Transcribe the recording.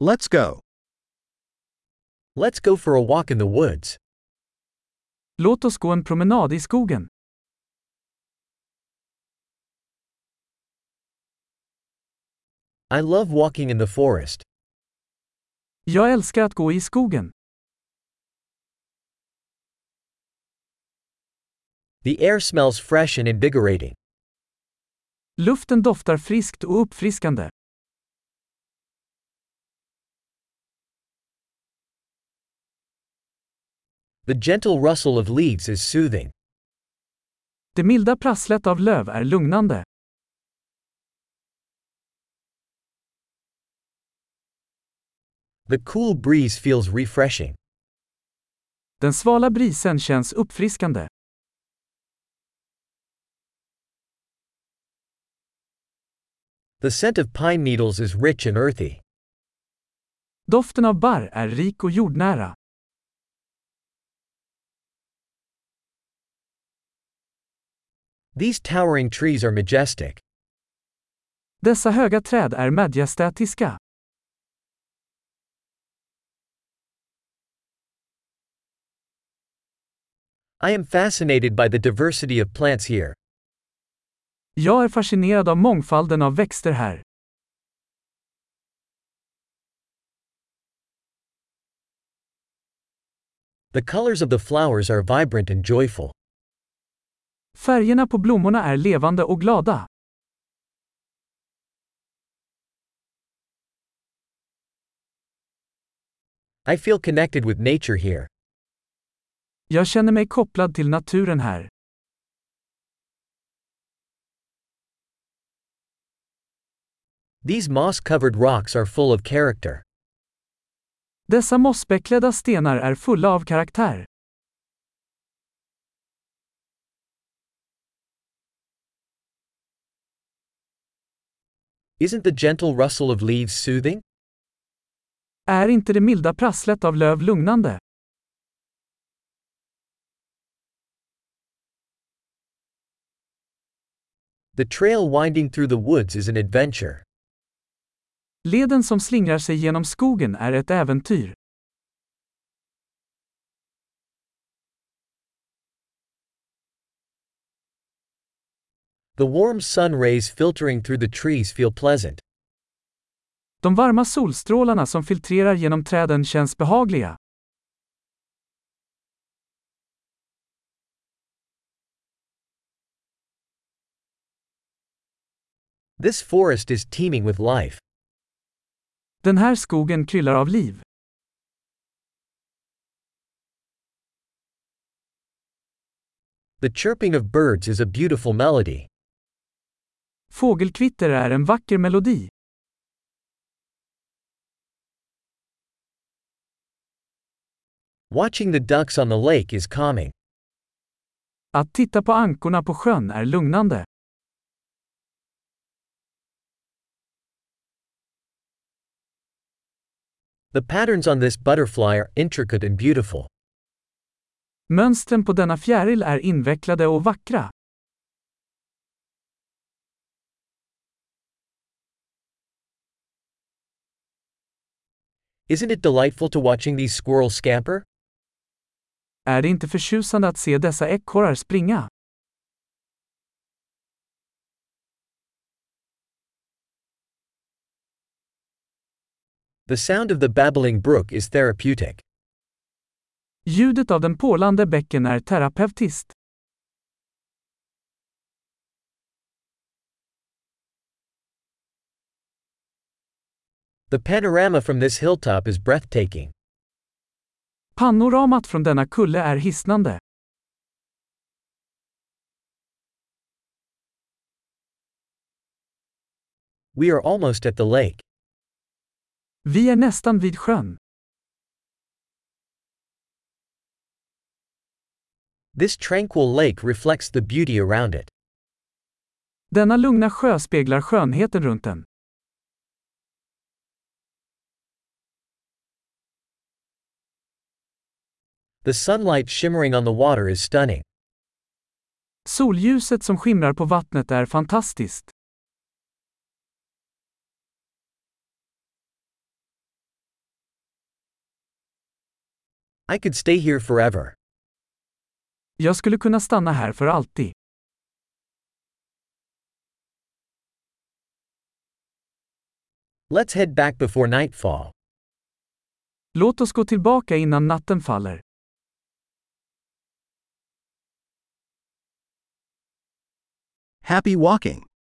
Let's go. Let's go for a walk in the woods. Låt oss gå en promenad i skogen. I love walking in the forest. Jag älskar att gå i skogen. The air smells fresh and invigorating. Luften doftar friskt och uppfriskande. The gentle rustle of leaves is soothing. Det milda prasslet av löv är lugnande. The cool breeze feels refreshing. Den svala brisen känns uppfriskande. The scent of pine needles is rich and earthy. Doften av barr är rik och jordnära. These towering trees are majestic. Dessa höga träd är majestätiska. I am fascinated by the diversity of plants here. Jag är fascinerad av mångfalden av växter här. The colors of the flowers are vibrant and joyful. Färgerna på blommorna är levande och glada. I feel connected with nature here. Jag känner mig kopplad till naturen här. These moss covered rocks are full of character. Dessa mossbeklädda stenar är fulla av karaktär. Isn't the gentle rustle of leaves soothing? Är inte det milda prasslet av löv lugnande? The trail winding through the woods is an adventure. Leden som slingrar sig genom skogen är ett äventyr. The warm sun rays filtering through the trees feel pleasant. De varma solstrålarna som filtrerar genom träden känns behagliga. This forest is teeming with life. Den här skogen kryllar av liv. The chirping of birds is a beautiful melody. Fågelkvitter är en vacker melodi. Watching the ducks on the lake is calming. Att titta på ankorna på sjön är lugnande. The patterns on this butterfly are intricate and beautiful. Mönstren på denna fjäril är invecklade och vackra. Isn't it delightful to watching these squirrels scamper? Är det inte förtjusande att se dessa ekorrar springa? The sound of the babbling brook is therapeutic. Ljudet av den porlande bäcken är terapeutiskt. The panorama from this hilltop is breathtaking. Panoramat från denna kulle är hisnande. We are almost at the lake. Vi är nästan vid sjön. This tranquil lake reflects the beauty around it. Denna lugna sjö speglar skönheten runt den. The sunlight shimmering on the water is stunning. Solljuset som skimrar på vattnet är fantastiskt. I could stay here forever. Jag skulle kunna stanna här för alltid. Let's head back before nightfall. Låt oss gå tillbaka innan natten faller. Happy walking!